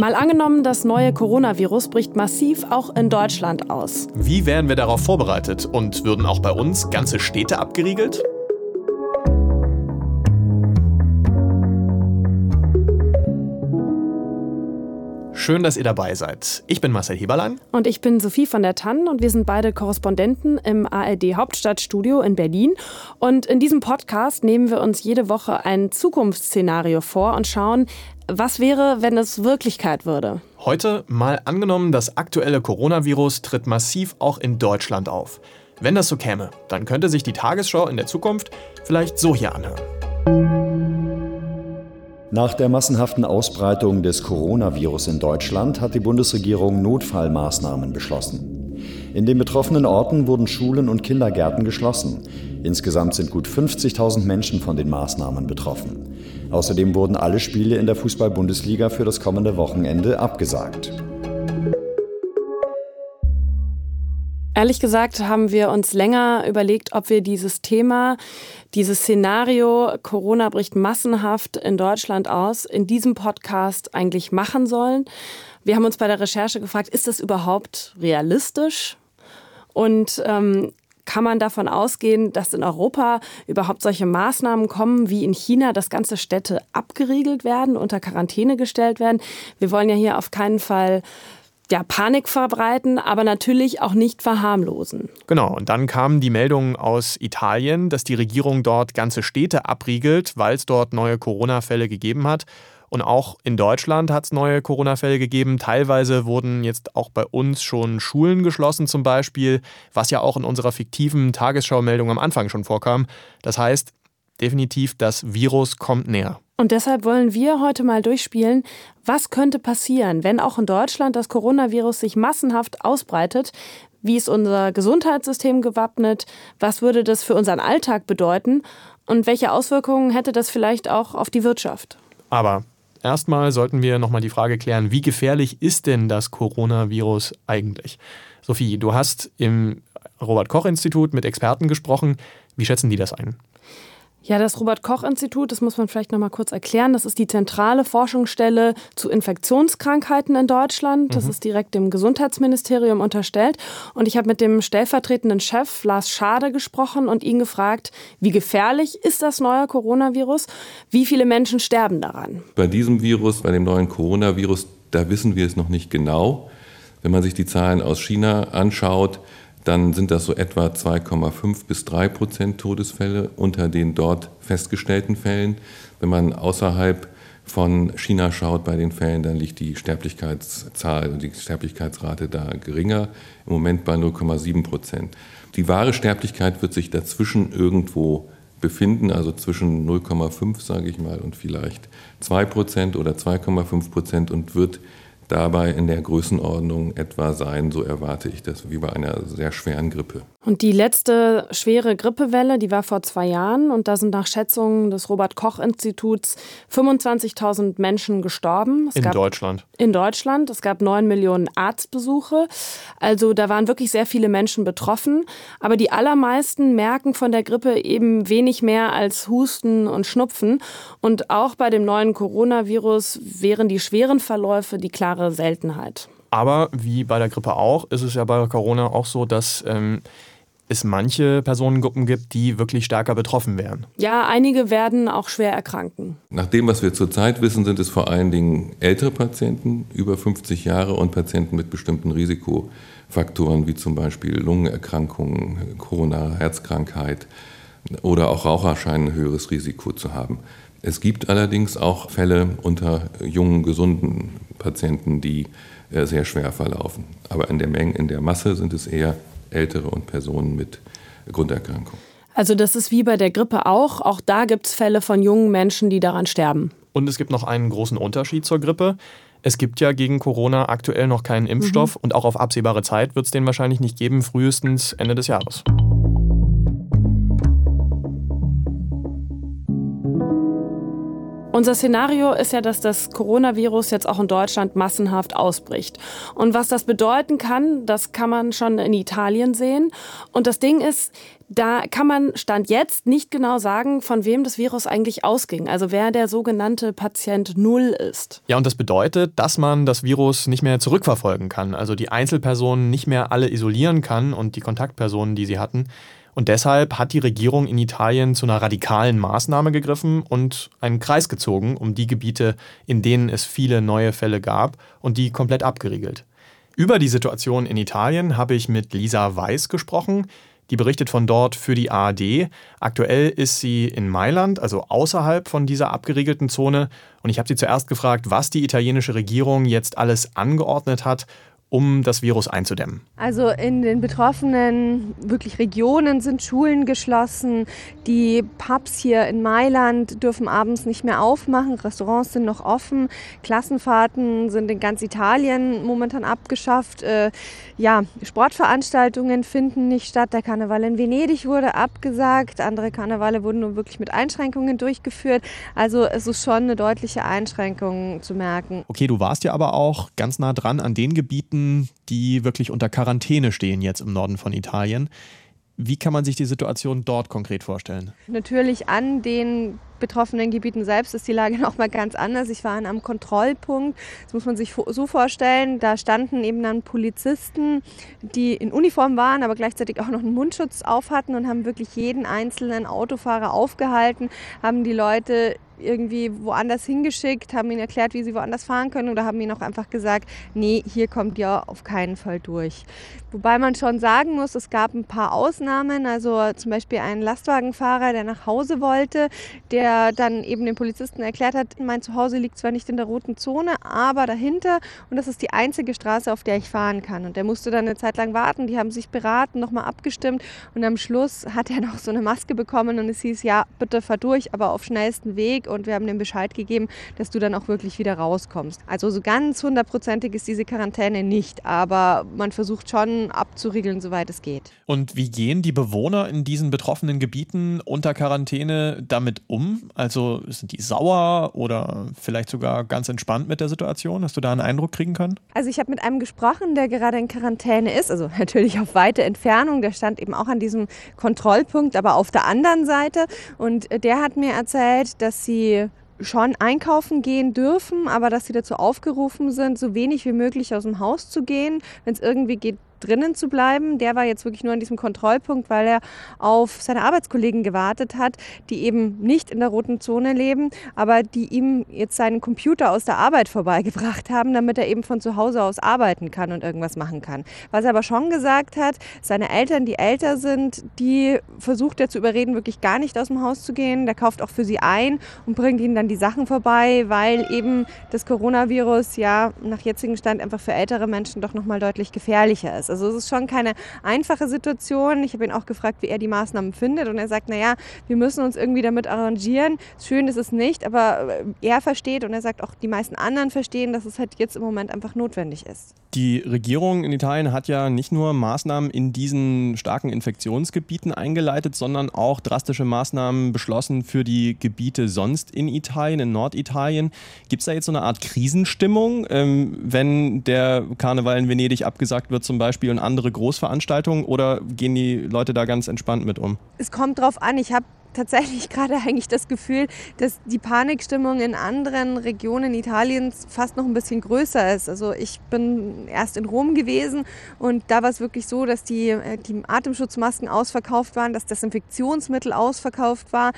Mal angenommen, das neue Coronavirus bricht massiv auch in Deutschland aus. Wie wären wir darauf vorbereitet und würden auch bei uns ganze Städte abgeriegelt? Schön, dass ihr dabei seid. Ich bin Marcel Heberlein. Und ich bin Sophie von der Tann und wir sind beide Korrespondenten im ARD Hauptstadtstudio in Berlin. Und in diesem Podcast nehmen wir uns jede Woche ein Zukunftsszenario vor und schauen, was wäre, wenn es Wirklichkeit würde? Heute mal angenommen, das aktuelle Coronavirus tritt massiv auch in Deutschland auf. Wenn das so käme, dann könnte sich die Tagesschau in der Zukunft vielleicht so hier anhören. Nach der massenhaften Ausbreitung des Coronavirus in Deutschland hat die Bundesregierung Notfallmaßnahmen beschlossen. In den betroffenen Orten wurden Schulen und Kindergärten geschlossen. Insgesamt sind gut 50.000 Menschen von den Maßnahmen betroffen. Außerdem wurden alle Spiele in der Fußball-Bundesliga für das kommende Wochenende abgesagt. Ehrlich gesagt haben wir uns länger überlegt, ob wir dieses Thema, dieses Szenario, Corona bricht massenhaft in Deutschland aus, in diesem Podcast eigentlich machen sollen. Wir haben uns bei der Recherche gefragt, ist das überhaupt realistisch? Und ähm, kann man davon ausgehen, dass in Europa überhaupt solche Maßnahmen kommen wie in China, dass ganze Städte abgeriegelt werden, unter Quarantäne gestellt werden? Wir wollen ja hier auf keinen Fall ja, Panik verbreiten, aber natürlich auch nicht verharmlosen. Genau, und dann kamen die Meldungen aus Italien, dass die Regierung dort ganze Städte abriegelt, weil es dort neue Corona-Fälle gegeben hat. Und auch in Deutschland hat es neue Corona-Fälle gegeben. Teilweise wurden jetzt auch bei uns schon Schulen geschlossen zum Beispiel, was ja auch in unserer fiktiven Tagesschau-Meldung am Anfang schon vorkam. Das heißt, definitiv, das Virus kommt näher. Und deshalb wollen wir heute mal durchspielen, was könnte passieren, wenn auch in Deutschland das Coronavirus sich massenhaft ausbreitet. Wie ist unser Gesundheitssystem gewappnet? Was würde das für unseren Alltag bedeuten? Und welche Auswirkungen hätte das vielleicht auch auf die Wirtschaft? Aber Erstmal sollten wir nochmal die Frage klären, wie gefährlich ist denn das Coronavirus eigentlich? Sophie, du hast im Robert Koch Institut mit Experten gesprochen. Wie schätzen die das ein? Ja, das Robert-Koch-Institut, das muss man vielleicht noch mal kurz erklären. Das ist die zentrale Forschungsstelle zu Infektionskrankheiten in Deutschland. Das mhm. ist direkt dem Gesundheitsministerium unterstellt. Und ich habe mit dem stellvertretenden Chef Lars Schade gesprochen und ihn gefragt, wie gefährlich ist das neue Coronavirus? Wie viele Menschen sterben daran? Bei diesem Virus, bei dem neuen Coronavirus, da wissen wir es noch nicht genau. Wenn man sich die Zahlen aus China anschaut, dann sind das so etwa 2,5 bis 3 Prozent Todesfälle unter den dort festgestellten Fällen. Wenn man außerhalb von China schaut bei den Fällen, dann liegt die Sterblichkeitszahl, die Sterblichkeitsrate da geringer, im Moment bei 0,7 Prozent. Die wahre Sterblichkeit wird sich dazwischen irgendwo befinden, also zwischen 0,5, sage ich mal, und vielleicht 2 Prozent oder 2,5 Prozent und wird dabei in der Größenordnung etwa sein, so erwarte ich das, wie bei einer sehr schweren Grippe. Und die letzte schwere Grippewelle, die war vor zwei Jahren und da sind nach Schätzungen des Robert Koch Instituts 25.000 Menschen gestorben. Es in Deutschland. In Deutschland. Es gab neun Millionen Arztbesuche. Also da waren wirklich sehr viele Menschen betroffen. Aber die allermeisten merken von der Grippe eben wenig mehr als Husten und Schnupfen. Und auch bei dem neuen Coronavirus wären die schweren Verläufe die klare Seltenheit. Aber wie bei der Grippe auch, ist es ja bei Corona auch so, dass ähm, es manche Personengruppen gibt, die wirklich stärker betroffen wären. Ja, einige werden auch schwer erkranken. Nach dem, was wir zurzeit wissen, sind es vor allen Dingen ältere Patienten, über 50 Jahre und Patienten mit bestimmten Risikofaktoren, wie zum Beispiel Lungenerkrankungen, Corona-Herzkrankheit oder auch Raucher scheinen ein höheres Risiko zu haben. Es gibt allerdings auch Fälle unter jungen, gesunden Patienten, die äh, sehr schwer verlaufen. Aber in der Menge, in der Masse sind es eher Ältere und Personen mit Grunderkrankung. Also das ist wie bei der Grippe auch. Auch da gibt es Fälle von jungen Menschen, die daran sterben. Und es gibt noch einen großen Unterschied zur Grippe. Es gibt ja gegen Corona aktuell noch keinen Impfstoff mhm. und auch auf absehbare Zeit wird es den wahrscheinlich nicht geben, frühestens Ende des Jahres. Unser Szenario ist ja, dass das Coronavirus jetzt auch in Deutschland massenhaft ausbricht. Und was das bedeuten kann, das kann man schon in Italien sehen. Und das Ding ist, da kann man Stand jetzt nicht genau sagen, von wem das Virus eigentlich ausging. Also wer der sogenannte Patient Null ist. Ja, und das bedeutet, dass man das Virus nicht mehr zurückverfolgen kann. Also die Einzelpersonen nicht mehr alle isolieren kann und die Kontaktpersonen, die sie hatten. Und deshalb hat die Regierung in Italien zu einer radikalen Maßnahme gegriffen und einen Kreis gezogen um die Gebiete, in denen es viele neue Fälle gab und die komplett abgeriegelt. Über die Situation in Italien habe ich mit Lisa Weiß gesprochen. Die berichtet von dort für die ARD. Aktuell ist sie in Mailand, also außerhalb von dieser abgeriegelten Zone. Und ich habe sie zuerst gefragt, was die italienische Regierung jetzt alles angeordnet hat, um das Virus einzudämmen? Also in den betroffenen wirklich Regionen sind Schulen geschlossen. Die Pubs hier in Mailand dürfen abends nicht mehr aufmachen. Restaurants sind noch offen. Klassenfahrten sind in ganz Italien momentan abgeschafft. Äh, ja, Sportveranstaltungen finden nicht statt. Der Karneval in Venedig wurde abgesagt. Andere Karnevale wurden nur wirklich mit Einschränkungen durchgeführt. Also es ist schon eine deutliche Einschränkung zu merken. Okay, du warst ja aber auch ganz nah dran an den Gebieten, Gebieten, die wirklich unter Quarantäne stehen jetzt im Norden von Italien. Wie kann man sich die Situation dort konkret vorstellen? Natürlich an den betroffenen Gebieten selbst ist die Lage noch mal ganz anders. Ich war an einem Kontrollpunkt. Das muss man sich so vorstellen. Da standen eben dann Polizisten, die in Uniform waren, aber gleichzeitig auch noch einen Mundschutz auf hatten und haben wirklich jeden einzelnen Autofahrer aufgehalten, haben die Leute irgendwie woanders hingeschickt, haben ihnen erklärt, wie sie woanders fahren können oder haben ihnen auch einfach gesagt, nee, hier kommt ihr auf keinen Fall durch. Wobei man schon sagen muss, es gab ein paar Ausnahmen, also zum Beispiel ein Lastwagenfahrer, der nach Hause wollte, der dann eben den Polizisten erklärt hat, mein Zuhause liegt zwar nicht in der roten Zone, aber dahinter und das ist die einzige Straße, auf der ich fahren kann. Und der musste dann eine Zeit lang warten, die haben sich beraten, nochmal abgestimmt und am Schluss hat er noch so eine Maske bekommen und es hieß, ja, bitte fahr durch, aber auf schnellsten Weg und wir haben dem Bescheid gegeben, dass du dann auch wirklich wieder rauskommst. Also so ganz hundertprozentig ist diese Quarantäne nicht, aber man versucht schon abzuriegeln, soweit es geht. Und wie gehen die Bewohner in diesen betroffenen Gebieten unter Quarantäne damit um? Also sind die sauer oder vielleicht sogar ganz entspannt mit der Situation? Hast du da einen Eindruck kriegen können? Also ich habe mit einem gesprochen, der gerade in Quarantäne ist, also natürlich auf weite Entfernung. Der stand eben auch an diesem Kontrollpunkt, aber auf der anderen Seite. Und der hat mir erzählt, dass sie sie schon einkaufen gehen dürfen, aber dass sie dazu aufgerufen sind, so wenig wie möglich aus dem Haus zu gehen. Wenn es irgendwie geht, drinnen zu bleiben. Der war jetzt wirklich nur an diesem Kontrollpunkt, weil er auf seine Arbeitskollegen gewartet hat, die eben nicht in der roten Zone leben, aber die ihm jetzt seinen Computer aus der Arbeit vorbeigebracht haben, damit er eben von zu Hause aus arbeiten kann und irgendwas machen kann. Was er aber schon gesagt hat, seine Eltern, die älter sind, die versucht er zu überreden, wirklich gar nicht aus dem Haus zu gehen. Der kauft auch für sie ein und bringt ihnen dann die Sachen vorbei, weil eben das Coronavirus ja nach jetzigem Stand einfach für ältere Menschen doch nochmal deutlich gefährlicher ist. Also es ist schon keine einfache Situation. Ich habe ihn auch gefragt, wie er die Maßnahmen findet und er sagt, naja, wir müssen uns irgendwie damit arrangieren. Schön ist es nicht, aber äh, er versteht und er sagt auch, die meisten anderen verstehen, dass es halt jetzt im Moment einfach notwendig ist. Die Regierung in Italien hat ja nicht nur Maßnahmen in diesen starken Infektionsgebieten eingeleitet, sondern auch drastische Maßnahmen beschlossen für die Gebiete sonst in Italien, in Norditalien. Gibt es da jetzt so eine Art Krisenstimmung, ähm, wenn der Karneval in Venedig abgesagt wird zum Beispiel und andere Großveranstaltungen oder gehen die Leute da ganz entspannt mit um? Es kommt drauf an. Ich habe tatsächlich gerade eigentlich das Gefühl, dass die Panikstimmung in anderen Regionen Italiens fast noch ein bisschen größer ist. Also ich bin erst in Rom gewesen und da war es wirklich so, dass die, äh, die Atemschutzmasken ausverkauft waren, dass Desinfektionsmittel ausverkauft war.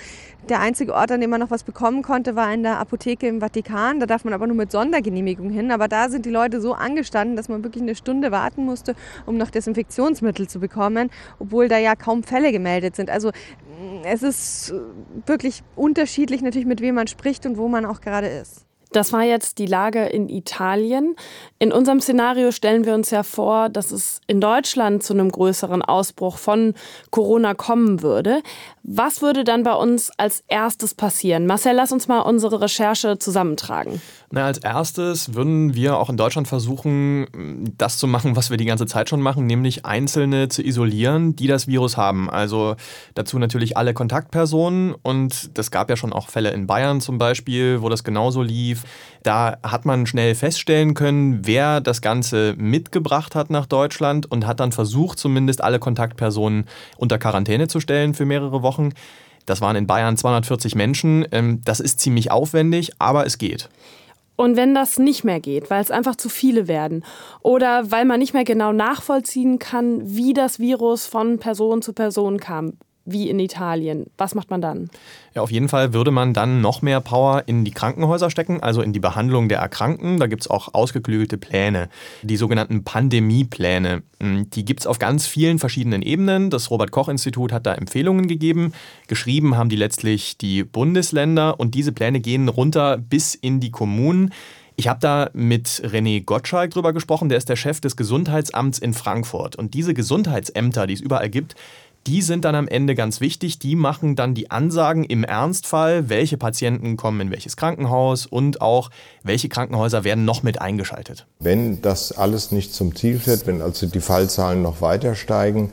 Der einzige Ort, an dem man noch was bekommen konnte, war in der Apotheke im Vatikan. Da darf man aber nur mit Sondergenehmigung hin. Aber da sind die Leute so angestanden, dass man wirklich eine Stunde warten musste, um noch Desinfektionsmittel zu bekommen, obwohl da ja kaum Fälle gemeldet sind. Also es ist wirklich unterschiedlich natürlich, mit wem man spricht und wo man auch gerade ist. Das war jetzt die Lage in Italien. In unserem Szenario stellen wir uns ja vor, dass es in Deutschland zu einem größeren Ausbruch von Corona kommen würde. Was würde dann bei uns als erstes passieren? Marcel, lass uns mal unsere Recherche zusammentragen. Na, als erstes würden wir auch in Deutschland versuchen, das zu machen, was wir die ganze Zeit schon machen, nämlich Einzelne zu isolieren, die das Virus haben. Also dazu natürlich alle Kontaktpersonen und das gab ja schon auch Fälle in Bayern zum Beispiel, wo das genauso lief. Da hat man schnell feststellen können, wer das Ganze mitgebracht hat nach Deutschland und hat dann versucht, zumindest alle Kontaktpersonen unter Quarantäne zu stellen für mehrere Wochen. Das waren in Bayern 240 Menschen. Ähm, das ist ziemlich aufwendig, aber es geht. Und wenn das nicht mehr geht, weil es einfach zu viele werden oder weil man nicht mehr genau nachvollziehen kann, wie das Virus von Person zu Person kam, wie in Italien. Was macht man dann? Ja, auf jeden Fall würde man dann noch mehr Power in die Krankenhäuser stecken, also in die Behandlung der Erkrankten. Da gibt es auch ausgeklügelte Pläne, die sogenannten Pandemiepläne. Hm, die gibt es auf ganz vielen verschiedenen Ebenen. Das Robert Koch Institut hat da Empfehlungen gegeben. Geschrieben haben die letztlich die Bundesländer und diese Pläne gehen runter bis in die Kommunen. Ich habe da mit René Gottschalk drüber gesprochen, der ist der Chef des Gesundheitsamts in Frankfurt. Und diese Gesundheitsämter, die es überall gibt, die sind dann am Ende ganz wichtig. Die machen dann die Ansagen im Ernstfall, welche Patienten kommen in welches Krankenhaus und auch welche Krankenhäuser werden noch mit eingeschaltet. Wenn das alles nicht zum Ziel führt, wenn also die Fallzahlen noch weiter steigen,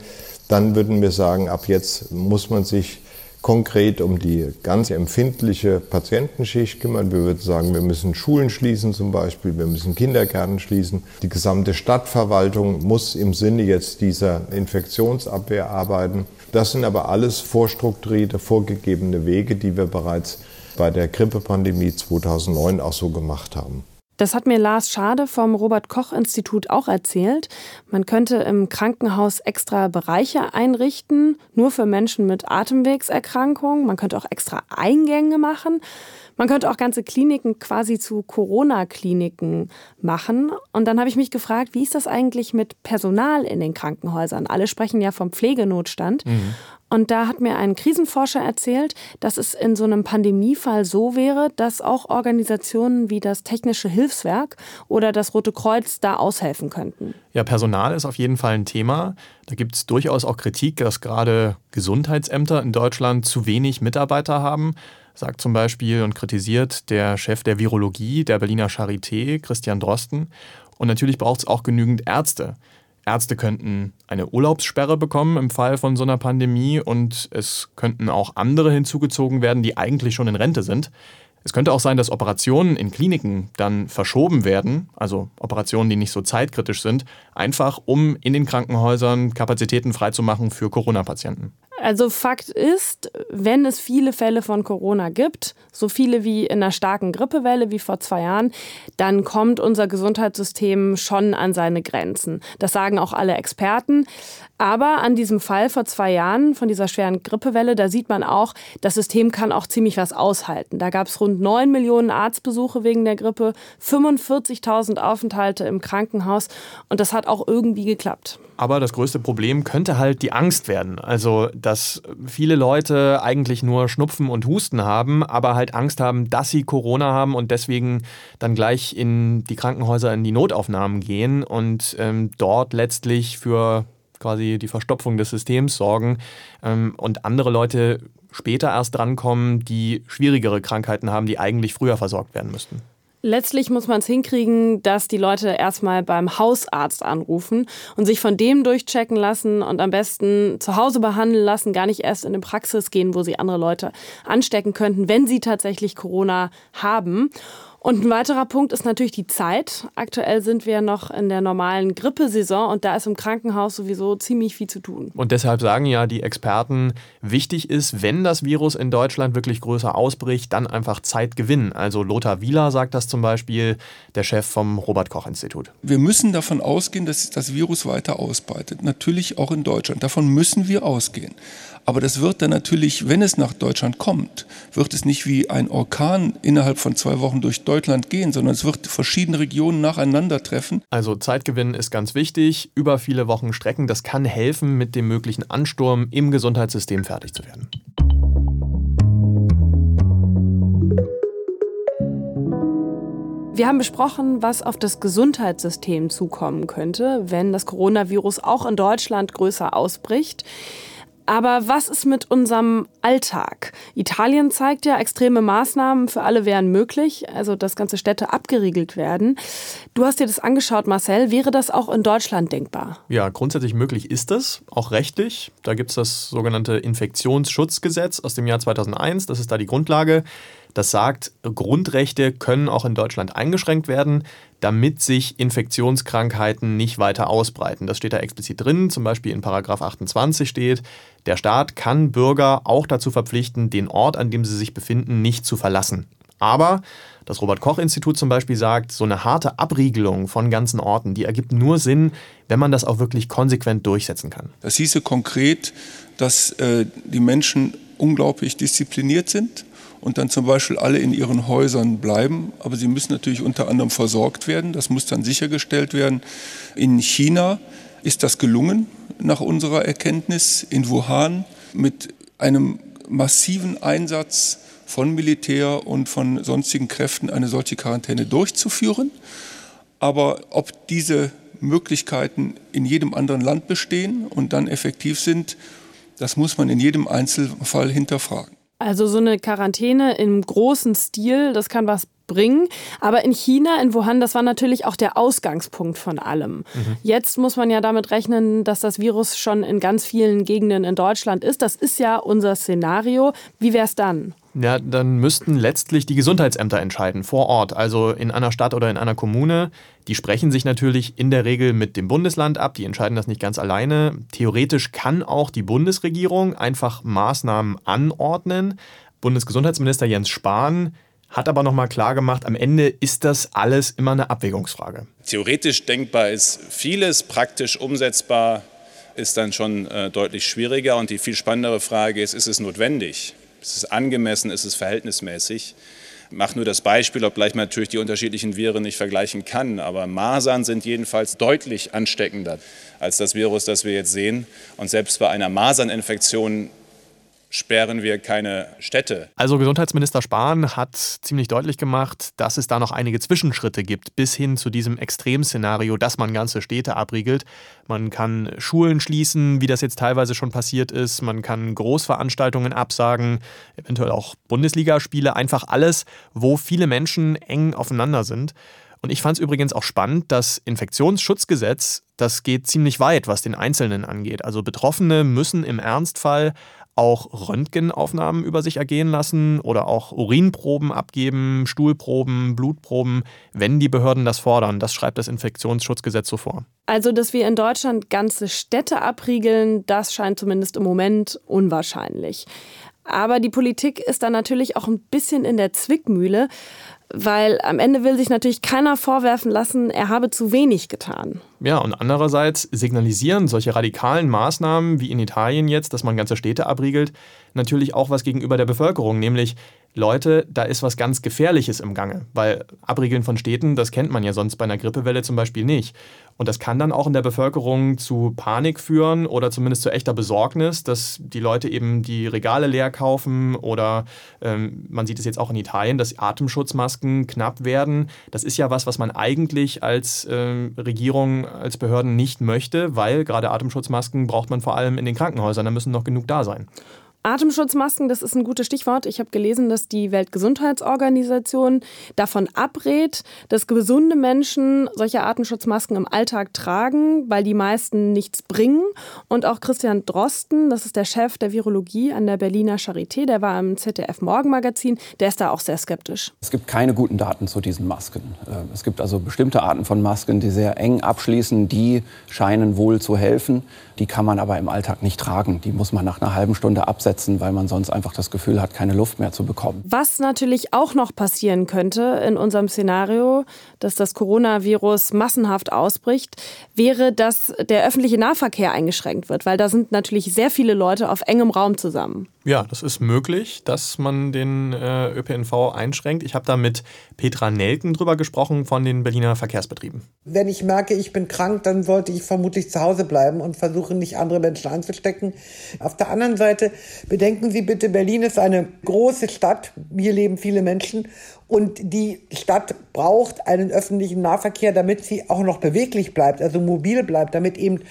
dann würden wir sagen, ab jetzt muss man sich konkret um die ganz empfindliche Patientenschicht kümmern. Wir würden sagen, wir müssen Schulen schließen zum Beispiel, wir müssen Kindergärten schließen. Die gesamte Stadtverwaltung muss im Sinne jetzt dieser Infektionsabwehr arbeiten. Das sind aber alles vorstrukturierte, vorgegebene Wege, die wir bereits bei der Grippepandemie 2009 auch so gemacht haben. Das hat mir Lars Schade vom Robert Koch Institut auch erzählt. Man könnte im Krankenhaus extra Bereiche einrichten, nur für Menschen mit Atemwegserkrankungen. Man könnte auch extra Eingänge machen. Man könnte auch ganze Kliniken quasi zu Corona-Kliniken machen. Und dann habe ich mich gefragt, wie ist das eigentlich mit Personal in den Krankenhäusern? Alle sprechen ja vom Pflegenotstand. Mhm. Und da hat mir ein Krisenforscher erzählt, dass es in so einem Pandemiefall so wäre, dass auch Organisationen wie das Technische Hilfswerk oder das Rote Kreuz da aushelfen könnten. Ja, Personal ist auf jeden Fall ein Thema. Da gibt es durchaus auch Kritik, dass gerade Gesundheitsämter in Deutschland zu wenig Mitarbeiter haben sagt zum Beispiel und kritisiert der Chef der Virologie der Berliner Charité, Christian Drosten. Und natürlich braucht es auch genügend Ärzte. Ärzte könnten eine Urlaubssperre bekommen im Fall von so einer Pandemie und es könnten auch andere hinzugezogen werden, die eigentlich schon in Rente sind. Es könnte auch sein, dass Operationen in Kliniken dann verschoben werden, also Operationen, die nicht so zeitkritisch sind, einfach um in den Krankenhäusern Kapazitäten freizumachen für Corona-Patienten. Also Fakt ist, wenn es viele Fälle von Corona gibt, so viele wie in einer starken Grippewelle wie vor zwei Jahren, dann kommt unser Gesundheitssystem schon an seine Grenzen. Das sagen auch alle Experten. Aber an diesem Fall vor zwei Jahren von dieser schweren Grippewelle, da sieht man auch, das System kann auch ziemlich was aushalten. Da gab es rund 9 Millionen Arztbesuche wegen der Grippe, 45.000 Aufenthalte im Krankenhaus und das hat auch irgendwie geklappt. Aber das größte Problem könnte halt die Angst werden. Also, viele Leute eigentlich nur Schnupfen und Husten haben, aber halt Angst haben, dass sie Corona haben und deswegen dann gleich in die Krankenhäuser, in die Notaufnahmen gehen und ähm, dort letztlich für quasi die Verstopfung des Systems sorgen ähm, und andere Leute später erst drankommen, die schwierigere Krankheiten haben, die eigentlich früher versorgt werden müssten. Letztlich muss man es hinkriegen, dass die Leute erstmal beim Hausarzt anrufen und sich von dem durchchecken lassen und am besten zu Hause behandeln lassen, gar nicht erst in eine Praxis gehen, wo sie andere Leute anstecken könnten, wenn sie tatsächlich Corona haben. Und ein weiterer Punkt ist natürlich die Zeit. Aktuell sind wir noch in der normalen Grippesaison und da ist im Krankenhaus sowieso ziemlich viel zu tun. Und deshalb sagen ja die Experten, wichtig ist, wenn das Virus in Deutschland wirklich größer ausbricht, dann einfach Zeit gewinnen. Also Lothar Wieler sagt das zum Beispiel, der Chef vom Robert Koch Institut. Wir müssen davon ausgehen, dass das Virus weiter ausbreitet. Natürlich auch in Deutschland. Davon müssen wir ausgehen. Aber das wird dann natürlich, wenn es nach Deutschland kommt, wird es nicht wie ein Orkan innerhalb von zwei Wochen durch Deutschland gehen, sondern es wird verschiedene Regionen nacheinander treffen. Also Zeitgewinn ist ganz wichtig. Über viele Wochen strecken, das kann helfen, mit dem möglichen Ansturm im Gesundheitssystem fertig zu werden. Wir haben besprochen, was auf das Gesundheitssystem zukommen könnte, wenn das Coronavirus auch in Deutschland größer ausbricht. Aber was ist mit unserem Alltag? Italien zeigt ja, extreme Maßnahmen für alle wären möglich, also dass ganze Städte abgeriegelt werden. Du hast dir das angeschaut, Marcel. Wäre das auch in Deutschland denkbar? Ja, grundsätzlich möglich ist das, auch rechtlich. Da gibt es das sogenannte Infektionsschutzgesetz aus dem Jahr 2001. Das ist da die Grundlage. Das sagt, Grundrechte können auch in Deutschland eingeschränkt werden, damit sich Infektionskrankheiten nicht weiter ausbreiten. Das steht da explizit drin, zum Beispiel in Paragraph 28 steht, der Staat kann Bürger auch dazu verpflichten, den Ort, an dem sie sich befinden, nicht zu verlassen. Aber das Robert Koch Institut zum Beispiel sagt, so eine harte Abriegelung von ganzen Orten, die ergibt nur Sinn, wenn man das auch wirklich konsequent durchsetzen kann. Das hieße konkret, dass äh, die Menschen unglaublich diszipliniert sind und dann zum Beispiel alle in ihren Häusern bleiben. Aber sie müssen natürlich unter anderem versorgt werden. Das muss dann sichergestellt werden. In China ist das gelungen, nach unserer Erkenntnis, in Wuhan mit einem massiven Einsatz von Militär und von sonstigen Kräften eine solche Quarantäne durchzuführen. Aber ob diese Möglichkeiten in jedem anderen Land bestehen und dann effektiv sind, das muss man in jedem Einzelfall hinterfragen. Also so eine Quarantäne im großen Stil, das kann was bringen. Aber in China, in Wuhan, das war natürlich auch der Ausgangspunkt von allem. Mhm. Jetzt muss man ja damit rechnen, dass das Virus schon in ganz vielen Gegenden in Deutschland ist. Das ist ja unser Szenario. Wie wäre es dann? Ja, dann müssten letztlich die Gesundheitsämter entscheiden, vor Ort, also in einer Stadt oder in einer Kommune. Die sprechen sich natürlich in der Regel mit dem Bundesland ab, die entscheiden das nicht ganz alleine. Theoretisch kann auch die Bundesregierung einfach Maßnahmen anordnen. Bundesgesundheitsminister Jens Spahn hat aber nochmal klar gemacht, am Ende ist das alles immer eine Abwägungsfrage. Theoretisch denkbar ist vieles, praktisch umsetzbar ist dann schon äh, deutlich schwieriger. Und die viel spannendere Frage ist, ist es notwendig? Ist es angemessen? Ist es verhältnismäßig? Ich mache nur das Beispiel, obgleich man natürlich die unterschiedlichen Viren nicht vergleichen kann. Aber Masern sind jedenfalls deutlich ansteckender als das Virus, das wir jetzt sehen. Und selbst bei einer Maserninfektion sperren wir keine Städte. Also Gesundheitsminister Spahn hat ziemlich deutlich gemacht, dass es da noch einige Zwischenschritte gibt, bis hin zu diesem Extremszenario, dass man ganze Städte abriegelt. Man kann Schulen schließen, wie das jetzt teilweise schon passiert ist. Man kann Großveranstaltungen absagen, eventuell auch Bundesligaspiele, einfach alles, wo viele Menschen eng aufeinander sind. Und ich fand es übrigens auch spannend, das Infektionsschutzgesetz, das geht ziemlich weit, was den Einzelnen angeht. Also Betroffene müssen im Ernstfall auch Röntgenaufnahmen über sich ergehen lassen oder auch Urinproben abgeben, Stuhlproben, Blutproben, wenn die Behörden das fordern. Das schreibt das Infektionsschutzgesetz so vor. Also, dass wir in Deutschland ganze Städte abriegeln, das scheint zumindest im Moment unwahrscheinlich. Aber die Politik ist dann natürlich auch ein bisschen in der Zwickmühle, weil am Ende will sich natürlich keiner vorwerfen lassen, er habe zu wenig getan. Ja, und andererseits signalisieren solche radikalen Maßnahmen wie in Italien jetzt, dass man ganze Städte abriegelt, natürlich auch was gegenüber der Bevölkerung, nämlich Leute, da ist was ganz Gefährliches im Gange, weil Abriegeln von Städten, das kennt man ja sonst bei einer Grippewelle zum Beispiel nicht. Und das kann dann auch in der Bevölkerung zu Panik führen oder zumindest zu echter Besorgnis, dass die Leute eben die Regale leer kaufen oder ähm, man sieht es jetzt auch in Italien, dass Atemschutzmasken knapp werden. Das ist ja was, was man eigentlich als äh, Regierung, als Behörden nicht möchte, weil gerade Atemschutzmasken braucht man vor allem in den Krankenhäusern, da müssen noch genug da sein. Atemschutzmasken, das ist ein gutes Stichwort. Ich habe gelesen, dass die Weltgesundheitsorganisation davon abrät, dass gesunde Menschen solche Atemschutzmasken im Alltag tragen, weil die meisten nichts bringen. Und auch Christian Drosten, das ist der Chef der Virologie an der Berliner Charité, der war im ZDF Morgenmagazin, der ist da auch sehr skeptisch. Es gibt keine guten Daten zu diesen Masken. Äh, es gibt also bestimmte Arten von Masken, die sehr eng abschließen, die scheinen wohl zu helfen. Die kann man aber im Alltag nicht tragen. Die muss man nach einer halben Stunde absetzen, weil man sonst einfach das Gefühl hat, keine Luft mehr zu bekommen. Was natürlich auch noch passieren könnte in unserem Szenario, dass das Coronavirus massenhaft ausbricht, wäre, dass der öffentliche Nahverkehr eingeschränkt wird, weil da sind natürlich sehr viele Leute auf engem Raum zusammen. Ja, das ist möglich, dass man den äh, ÖPNV einschränkt. Ich habe da mit Petra Nelken drüber gesprochen von den Berliner Verkehrsbetrieben. Wenn ich merke, ich bin krank, dann sollte ich vermutlich zu Hause bleiben und versuchen, nicht andere Menschen anzustecken. Auf der anderen Seite bedenken Sie bitte, Berlin ist eine große Stadt. Hier leben viele Menschen und die Stadt braucht einen öffentlichen Nahverkehr, damit sie auch noch beweglich bleibt, also mobil bleibt, damit eben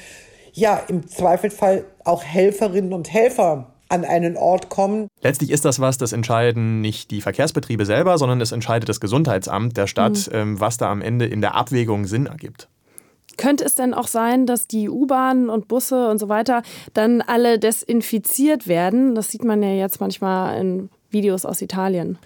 ja im Zweifelsfall auch Helferinnen und Helfer an einen Ort kommen. Letztlich ist das was, das entscheiden nicht die Verkehrsbetriebe selber, sondern es entscheidet das Gesundheitsamt der Stadt, mhm. was da am Ende in der Abwägung Sinn ergibt. Könnte es denn auch sein, dass die U-Bahnen und Busse und so weiter dann alle desinfiziert werden? Das sieht man ja jetzt manchmal in Videos aus Italien.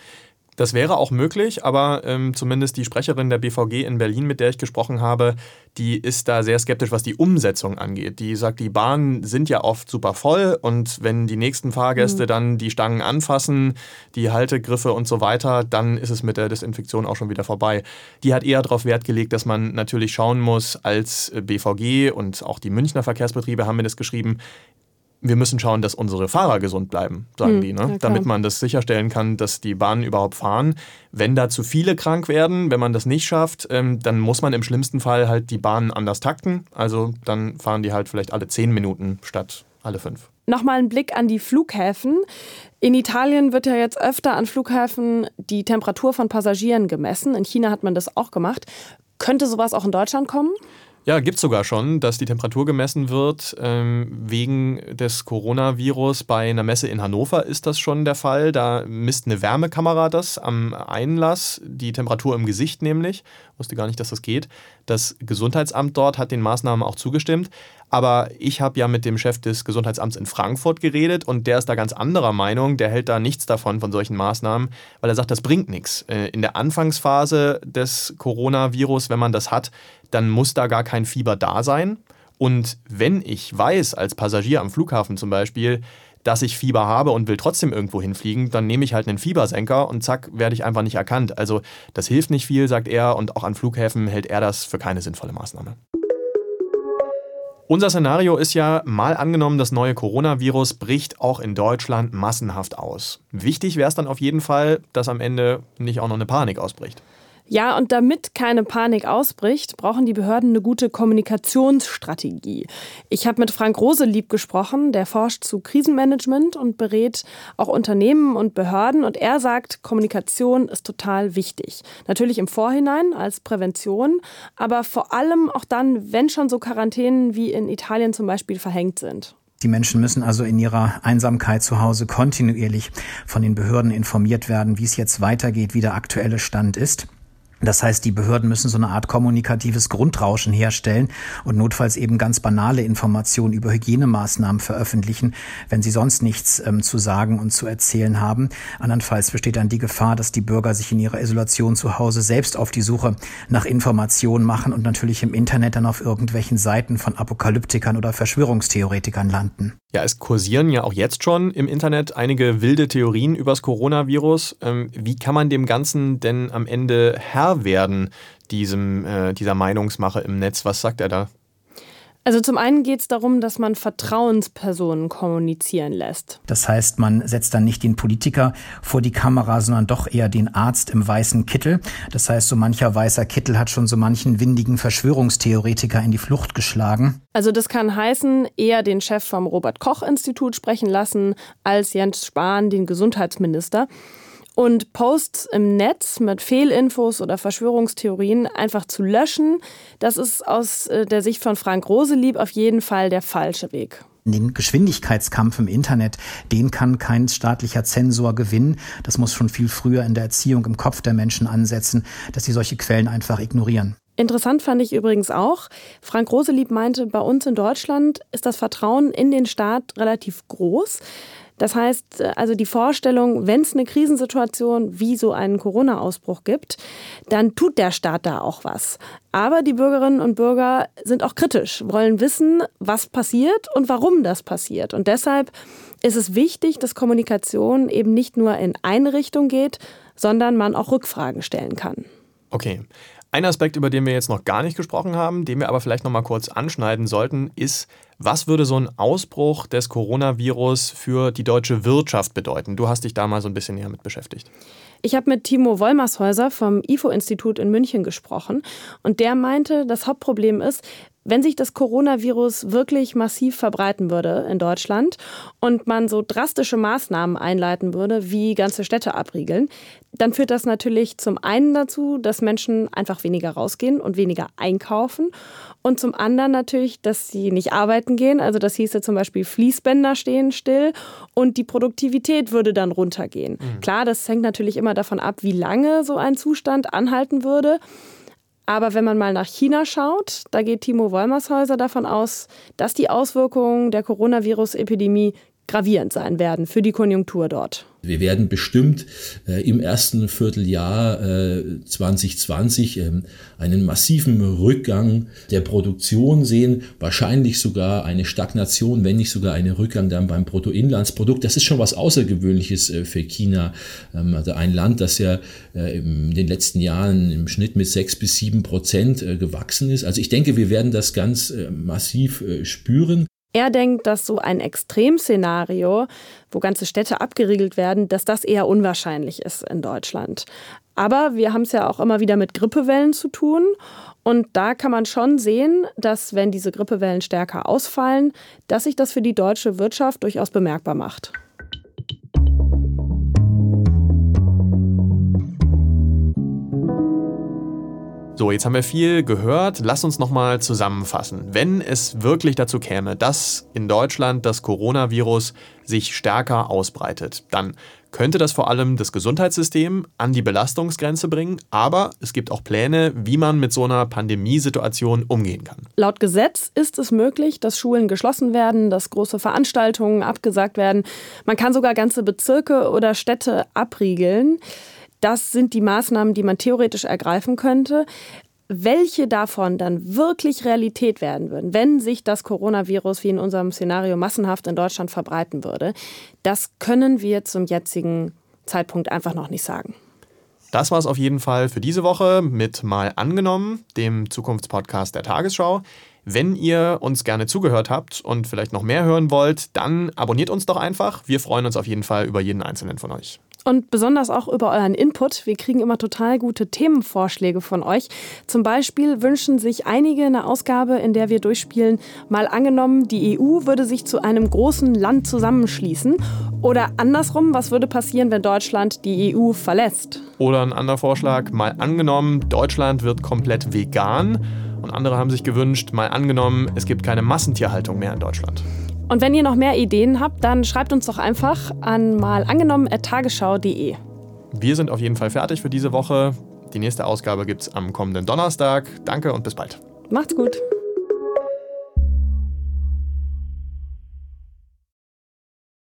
Das wäre auch möglich, aber ähm, zumindest die Sprecherin der BVG in Berlin, mit der ich gesprochen habe, die ist da sehr skeptisch, was die Umsetzung angeht. Die sagt, die Bahnen sind ja oft super voll und wenn die nächsten Fahrgäste mhm. dann die Stangen anfassen, die Haltegriffe und so weiter, dann ist es mit der Desinfektion auch schon wieder vorbei. Die hat eher darauf Wert gelegt, dass man natürlich schauen muss, als BVG und auch die Münchner Verkehrsbetriebe haben mir das geschrieben, wir müssen schauen, dass unsere Fahrer gesund bleiben, sagen hm, die, ne? damit man das sicherstellen kann, dass die Bahnen überhaupt fahren. Wenn da zu viele krank werden, wenn man das nicht schafft, ähm, dann muss man im schlimmsten Fall halt die Bahnen anders takten. Also dann fahren die halt vielleicht alle zehn Minuten statt alle fünf. Nochmal ein Blick an die Flughäfen. In Italien wird ja jetzt öfter an Flughäfen die Temperatur von Passagieren gemessen. In China hat man das auch gemacht. Könnte sowas auch in Deutschland kommen? Ja, gibt es sogar schon, dass die Temperatur gemessen wird. Ähm, wegen des Coronavirus bei einer Messe in Hannover ist das schon der Fall. Da misst eine Wärmekamera das am Einlass, die Temperatur im Gesicht nämlich. Wusste gar nicht, dass das geht. Das Gesundheitsamt dort hat den Maßnahmen auch zugestimmt. Aber ich habe ja mit dem Chef des Gesundheitsamts in Frankfurt geredet und der ist da ganz anderer Meinung. Der hält da nichts davon, von solchen Maßnahmen, weil er sagt, das bringt nichts. Äh, in der Anfangsphase des Coronavirus, wenn man das hat, dann muss da gar kein Fieber da sein. Und wenn ich weiß, als Passagier am Flughafen zum Beispiel, dass ich Fieber habe und will trotzdem irgendwo hinfliegen, dann nehme ich halt einen Fiebersenker und zack, werde ich einfach nicht erkannt. Also das hilft nicht viel, sagt er, und auch an Flughäfen hält er das für keine sinnvolle Maßnahme. Unser Szenario ist ja mal angenommen, das neue Coronavirus bricht auch in Deutschland massenhaft aus. Wichtig wäre es dann auf jeden Fall, dass am Ende nicht auch noch eine Panik ausbricht. Ja, und damit keine Panik ausbricht, brauchen die Behörden eine gute Kommunikationsstrategie. Ich habe mit Frank Roselieb gesprochen, der forscht zu Krisenmanagement und berät auch Unternehmen und Behörden. Und er sagt, Kommunikation ist total wichtig. Natürlich im Vorhinein als Prävention, aber vor allem auch dann, wenn schon so Quarantänen wie in Italien zum Beispiel verhängt sind. Die Menschen müssen also in ihrer Einsamkeit zu Hause kontinuierlich von den Behörden informiert werden, wie es jetzt weitergeht, wie der aktuelle Stand ist. Das heißt, die Behörden müssen so eine Art kommunikatives Grundrauschen herstellen und notfalls eben ganz banale Informationen über Hygienemaßnahmen veröffentlichen, wenn sie sonst nichts ähm, zu sagen und zu erzählen haben. Andernfalls besteht dann die Gefahr, dass die Bürger sich in ihrer Isolation zu Hause selbst auf die Suche nach Informationen machen und natürlich im Internet dann auf irgendwelchen Seiten von Apokalyptikern oder Verschwörungstheoretikern landen. Ja, es kursieren ja auch jetzt schon im Internet einige wilde Theorien übers Coronavirus. Ähm, wie kann man dem Ganzen denn am Ende Herr werden, diesem, äh, dieser Meinungsmache im Netz? Was sagt er da? Also zum einen geht es darum, dass man Vertrauenspersonen kommunizieren lässt. Das heißt, man setzt dann nicht den Politiker vor die Kamera, sondern doch eher den Arzt im weißen Kittel. Das heißt, so mancher weißer Kittel hat schon so manchen windigen Verschwörungstheoretiker in die Flucht geschlagen. Also das kann heißen, eher den Chef vom Robert Koch Institut sprechen lassen als Jens Spahn, den Gesundheitsminister und Posts im Netz mit Fehlinfos oder Verschwörungstheorien einfach zu löschen, das ist aus äh, der Sicht von Frank Roselieb auf jeden Fall der falsche Weg. Den Geschwindigkeitskampf im Internet, den kann kein staatlicher Zensor gewinnen. Das muss schon viel früher in der Erziehung im Kopf der Menschen ansetzen, dass sie solche Quellen einfach ignorieren. Interessant fand ich übrigens auch, Frank Roselieb meinte, bei uns in Deutschland ist das Vertrauen in den Staat relativ groß. Das heißt, äh, also die Vorstellung, wenn es eine Krisensituation wie so einen Corona-Ausbruch gibt, dann tut der Staat da auch was. Aber die Bürgerinnen und Bürger sind auch kritisch, wollen wissen, was passiert und warum das passiert. Und deshalb ist es wichtig, dass Kommunikation eben nicht nur in eine Richtung geht, sondern man auch Rückfragen stellen kann. Okay. Ein Aspekt, über den wir jetzt noch gar nicht gesprochen haben, den wir aber vielleicht noch mal kurz anschneiden sollten, ist, was würde so ein Ausbruch des Coronavirus für die deutsche Wirtschaft bedeuten? Du hast dich da mal so ein bisschen näher mit beschäftigt. Ich habe mit Timo Wollmershäuser vom IFO-Institut in München gesprochen und der meinte, das Hauptproblem ist, wenn sich das Coronavirus wirklich massiv verbreiten würde in Deutschland und man so drastische Maßnahmen einleiten würde, wie ganze Städte abriegeln, dann führt das natürlich zum einen dazu, dass Menschen einfach weniger rausgehen und weniger einkaufen und zum anderen natürlich, dass sie nicht arbeiten gehen. Also das hieße zum Beispiel Fließbänder stehen still und die Produktivität würde dann runtergehen. Mhm. Klar, das hängt natürlich immer davon ab, wie lange so ein Zustand anhalten würde. Aber wenn man mal nach China schaut, da geht Timo Wollmershäuser davon aus, dass die Auswirkungen der Coronavirus-Epidemie gravierend sein werden für die Konjunktur dort. Wir werden bestimmt äh, im ersten Vierteljahr äh, 2020 äh, einen massiven Rückgang der Produktion sehen, wahrscheinlich sogar eine Stagnation, wenn nicht sogar einen Rückgang dann beim Bruttoinlandsprodukt. Das ist schon was Außergewöhnliches äh, für China, ähm, also ein Land, das ja äh, in den letzten Jahren im Schnitt mit sechs bis sieben Prozent äh, gewachsen ist. Also ich denke, wir werden das ganz massiv spüren. Er denkt, dass so ein Extremszenario, wo ganze Städte abgeriegelt werden, dass das eher unwahrscheinlich ist in Deutschland. Aber wir haben es ja auch immer wieder mit Grippewellen zu tun. Und da kann man schon sehen, dass wenn diese Grippewellen stärker ausfallen, dass sich das für die deutsche Wirtschaft durchaus bemerkbar macht. So, jetzt haben wir viel gehört. Lass uns nochmal zusammenfassen. Wenn es wirklich dazu käme, dass in Deutschland das Coronavirus sich stärker ausbreitet, dann könnte das vor allem das Gesundheitssystem an die Belastungsgrenze bringen. Aber es gibt auch Pläne, wie man mit so einer Pandemiesituation umgehen kann. Laut Gesetz ist es möglich, dass Schulen geschlossen werden, dass große Veranstaltungen abgesagt werden. Man kann sogar ganze Bezirke oder Städte abriegeln. Das sind die Maßnahmen, die man theoretisch ergreifen könnte. Welche davon dann wirklich Realität werden würden, wenn sich das Coronavirus wie in unserem Szenario massenhaft in Deutschland verbreiten würde, das können wir zum jetzigen Zeitpunkt einfach noch nicht sagen. Das war es auf jeden Fall für diese Woche mit Mal angenommen, dem Zukunftspodcast der Tagesschau. Wenn ihr uns gerne zugehört habt und vielleicht noch mehr hören wollt, dann abonniert uns doch einfach. Wir freuen uns auf jeden Fall über jeden einzelnen von euch und besonders auch über euren Input. Wir kriegen immer total gute Themenvorschläge von euch. Zum Beispiel wünschen sich einige eine Ausgabe, in der wir durchspielen, mal angenommen, die EU würde sich zu einem großen Land zusammenschließen. Oder andersrum, was würde passieren, wenn Deutschland die EU verlässt? Oder ein anderer Vorschlag, mal angenommen, Deutschland wird komplett vegan. Und andere haben sich gewünscht, mal angenommen, es gibt keine Massentierhaltung mehr in Deutschland. Und wenn ihr noch mehr Ideen habt, dann schreibt uns doch einfach an mal angenommen.tagesschau.de. Wir sind auf jeden Fall fertig für diese Woche. Die nächste Ausgabe gibt es am kommenden Donnerstag. Danke und bis bald. Macht's gut.